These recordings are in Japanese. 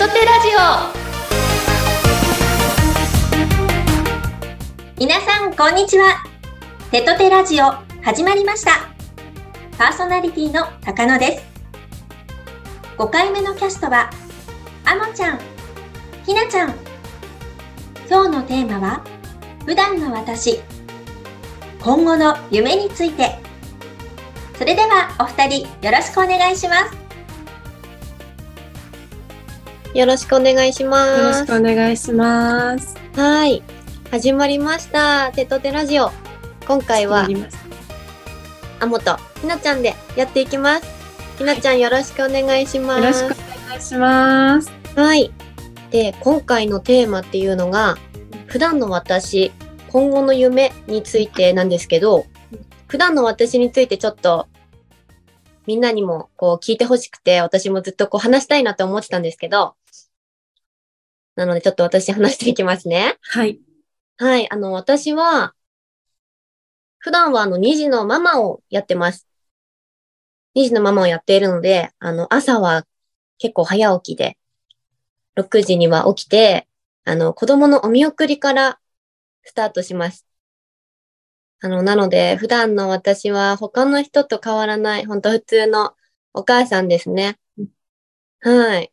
トテラジオ。皆さんこんにちは。テトテラジオ始まりました。パーソナリティの高野です。5回目のキャストはあのちゃんひなちゃん。今日のテーマは普段の私。今後の夢について。それではお二人よろしくお願いします。よろしくお願いしよろます。しくお願いします。はい。始まりました。テトテラジオ。今回はあもとひなちゃんでやっていきます。ひなちゃんよろしくお願いします。よろしくお願いします。はい。で、今回のテーマっていうのが、普段の私、今後の夢についてなんですけど、普段の私についてちょっと、みんなにもこう聞いてほしくて、私もずっとこう話したいなって思ってたんですけど、なのでちょっと私話していきますね。はい。はい、あの、私は、普段はあの、2児のママをやってます。2児のママをやっているので、あの、朝は結構早起きで、6時には起きて、あの、子供のお見送りからスタートします。あの、なので、普段の私は他の人と変わらない、本当普通のお母さんですね。はい。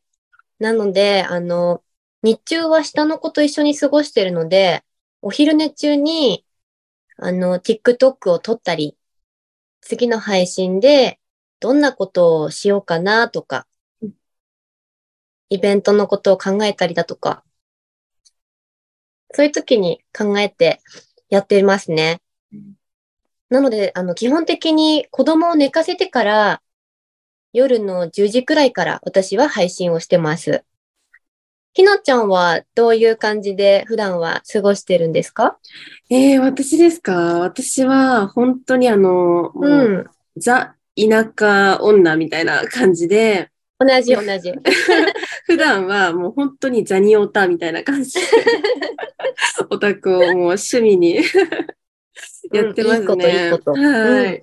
なので、あの、日中は下の子と一緒に過ごしてるので、お昼寝中に、あの、TikTok を撮ったり、次の配信でどんなことをしようかなとかうん、イベントのことを考えたりだとか、そういう時に考えてやってますねうん。なので、あの、基本的に子供を寝かせてから、夜の10時くらいから私は配信をしてます。ひなちゃんはどういう感じで普段は過ごしてるんですか？えー、私ですか？私は本当にあの、うん。ザ・田舎女みたいな感じで、同じ同じ。普段はもう本当にザニオタみたいな感じで、オタクをもう趣味に やってますね。うんいいこといいことはい。うん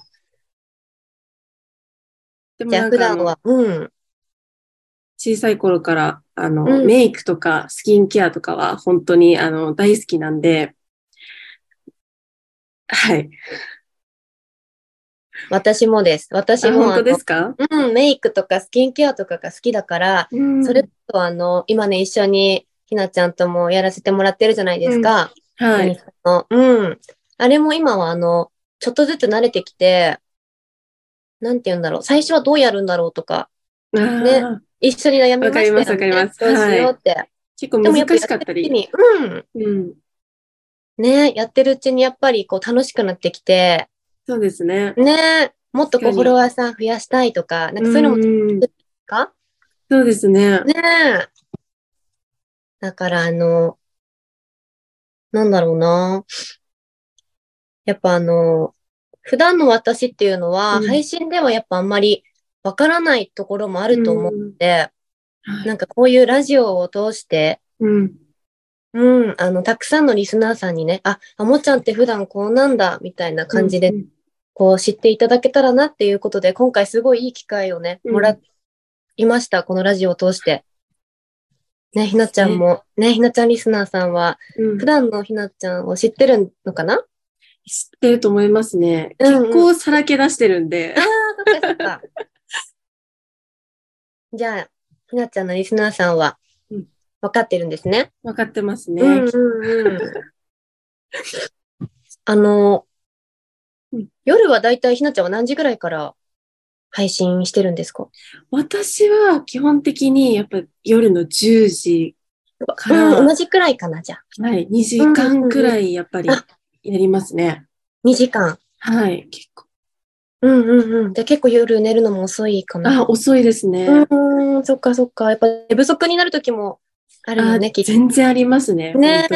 でもじゃあ普段は、うん。小さい頃から、あの、うんメイクとかスキンケアとかは本当に、あの、大好きなんで、はい。私もです。私あ、も本当ですか？うん、メイクとかスキンケアとかが好きだから、うんそれとあの、今ね、一緒にひなちゃんともやらせてもらってるじゃないですか。はい。テニスのうん。あれも今はあの、ちょっとずつ慣れてきて、なんて言うんだろう。最初はどうやるんだろうとか、ね一緒に悩みましたよね。わかりますわかりますどうしようって。結構でもやっぱ難しかったり。うん。うん。ねやってるうちにやっぱりこう楽しくなってきて、そうですね。ねもっとこうフォロワーさん増やしたいとか、なんかそういうのもうんか？そうですね。ねえ。だからあの、なんだろうな。やっぱあの、普段の私っていうのは、うん。配信ではやっぱあんまりわからないところもあると思うので、はい。なんかこういうラジオを通して、うん。うん、あの、たくさんのリスナーさんにね、あ、あもちゃんって普段こうなんだ、みたいな感じで、うんこう知っていただけたらなっていうことで、今回すごいいい機会をね、うん。もらいました、このラジオを通して。ね、ひなちゃんも、ね、ひなちゃんリスナーさんは、うん。普段のひなちゃんを知ってるのかな知ってると思いますね。うんうん結構さらけ出してるんであ。あ、そっかそっか。じゃあ、ひなちゃんのリスナーさんはうん、分かってるんですね？分かってますね。うんうんうん。あのうん、夜はだいたいひなちゃんは何時ぐらいから配信してるんですか？私は基本的にやっぱ夜の10時から、うん、同じくらいかな、じゃあ。はい、2時間くらいやっぱりあやりますね。2時間。はい、結構。うんうんうん。で、結構夜寝るのも遅いかな。あ、遅いですね。うん、そっかそっか。やっぱ寝不足になる時もあるよね、あきっと。全然ありますね。ね。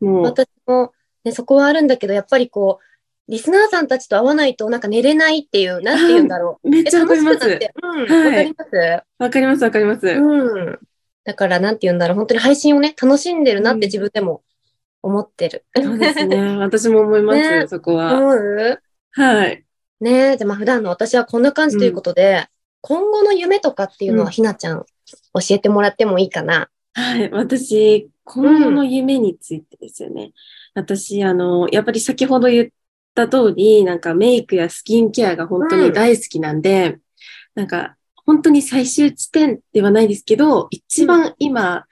もう、私も、ね、そこはあるんだけど、やっぱりこう、リスナーさんたちと会わないとなんか寝れないっていう、なんて言うんだろう。めっちゃわかります。うん、わ、はいかります？わかります、わかります。うん。だから、なんて言うんだろう。本当に配信をね、楽しんでるなって自分でも思ってる。そうですね。私も思います、ねそこは。思う？はい。ねえ、で、まあ普段の私はこんな感じということで、今後の夢とかっていうのはうんひなちゃん教えてもらってもいいかな？はい。私、今後の夢についてですよね。私、あの、やっぱり先ほど言った通り、なんかメイクやスキンケアが本当に大好きなんで、なんか本当に最終地点ではないですけど、一番今、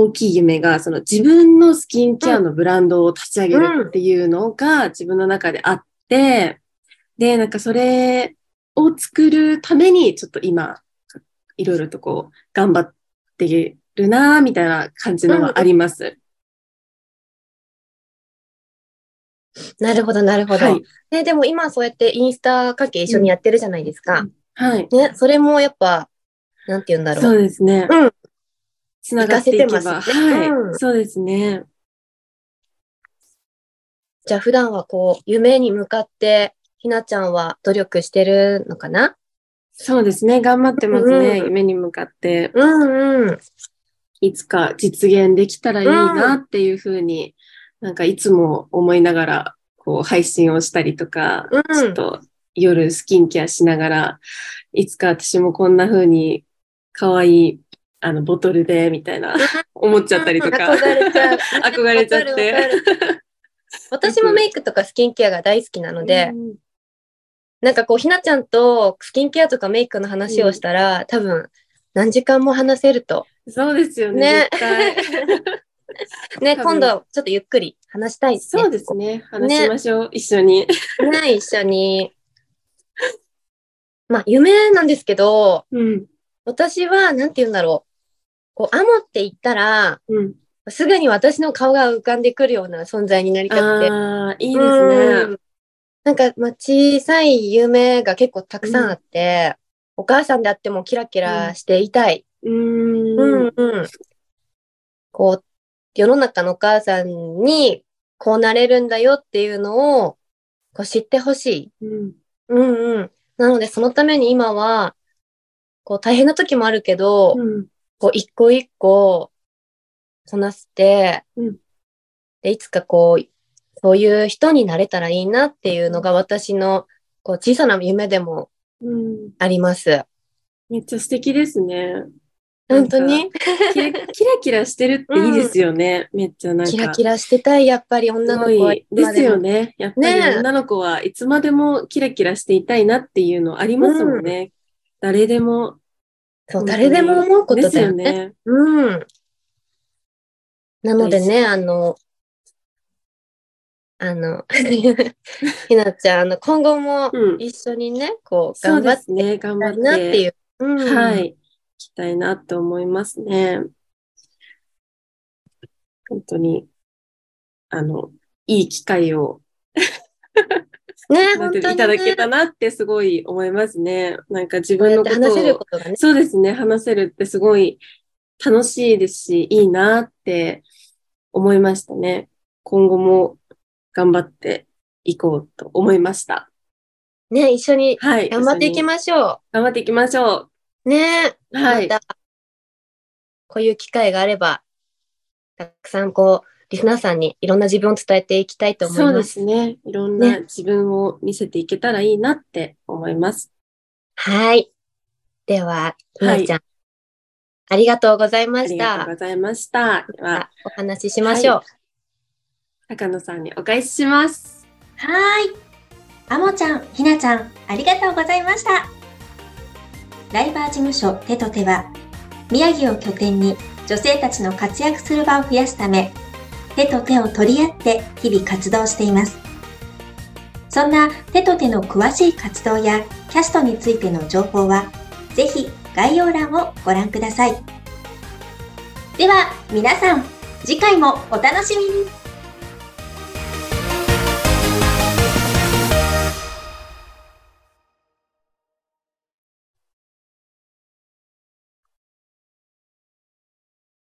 大きい夢が、その自分のスキンケアのブランドを立ち上げるっていうのが自分の中であって、で、なんかそれを作るために、ちょっと今、いろいろとこう、頑張ってるなぁみたいな感じのはあります。なるほど、なるほど。はい。ね、でも今そうやってインスタ関係一緒にやってるじゃないですか。はい。ね、それもやっぱ、なんて言うんだろう。そうですね。うん。つながっていけば。ますねはい、うんそうですね。じゃあ普段はこう、夢に向かって、ひなちゃんは努力してるのかな？そうですね。頑張ってますね。うん夢に向かって、うんうん。いつか実現できたらいいなっていうふうに、なんかいつも思いながら、こう配信をしたりとか、うんちょっと夜スキンケアしながら、いつか私もこんな風に可愛いあのボトルで、みたいな、思っちゃったりとか。憧れちゃう。憧れちゃって私もメイクとかスキンケアが大好きなので、うんなんかこう、ひなちゃんとスキンケアとかメイクの話をしたら、多分、何時間も話せると。そうですよね。ね ね、今度ちょっとゆっくり話したいね。そうですね。話しましょう。一緒に。ね、一緒に。まあ、夢なんですけど、うん。私は、なんて言うんだろう。こう、アモって言ったら、うん。すぐに私の顔が浮かんでくるような存在になりたくて。ああ、いいですね。うんなんか、まあ、小さい夢が結構たくさんあって、お母さんであってもキラキラしていたい。うーん。うんうん。こう、世の中のお母さんにこうなれるんだよっていうのをこう知ってほしい。うん。うんうん。なので、そのために今は、こう大変な時もあるけど、うん。こう一個一個こなして、うんで、いつかこう、そういう人になれたらいいなっていうのが私のこう小さな夢でもうん。あります。めっちゃ素敵ですね。本当に？キラキラしてるっていいですよね。めっちゃなんか。キラキラしてたい、やっぱり女の子ですよね。やっぱり女の子はいつまでもキラキラしていたいなっていうのありますもんね。誰でも。そう、誰でも思うことだよね。ですよね。うん。なのでね、あの、あの、ひなちゃん、あの、今後もうん一緒にね、こう、そう頑張ってね。頑張ったて。いなっていう。うん。はい。行きたいなって思いますね。本当に、あの、いい機会をね、本当に、ね。いただけたなってすごい思いますね。なんか自分のことを話せるこ、とがね。そうですね、話せるってすごい楽しいですし、いいなって思いましたね。今後も頑張っていこうと思いました。ね、一緒にはい。頑張っていきす。ましょ頑張っていきましょう。ね。う。はい。また、こういう機会があれば、たくさんこう、リスナーさんにいろんな自分を伝えていきたいと思いそうでます。すね。いろんねな自分を見せていけたらいいなって思います。はい。では、ひはないちゃん、ありがとうございまあしたりがとう。ございました。では、お話ししましょう。高野さんにお返しします。はーい。あもちゃん、ひなちゃん、ありがとうございました。ライバー事務所手と手は、宮城を拠点に女性たちの活躍する場を増やすため、手と手を取り合って日々活動しています。そんな手と手の詳しい活動やキャストについての情報は、ぜひ概要欄をご覧ください。では、皆さん、次回もお楽しみに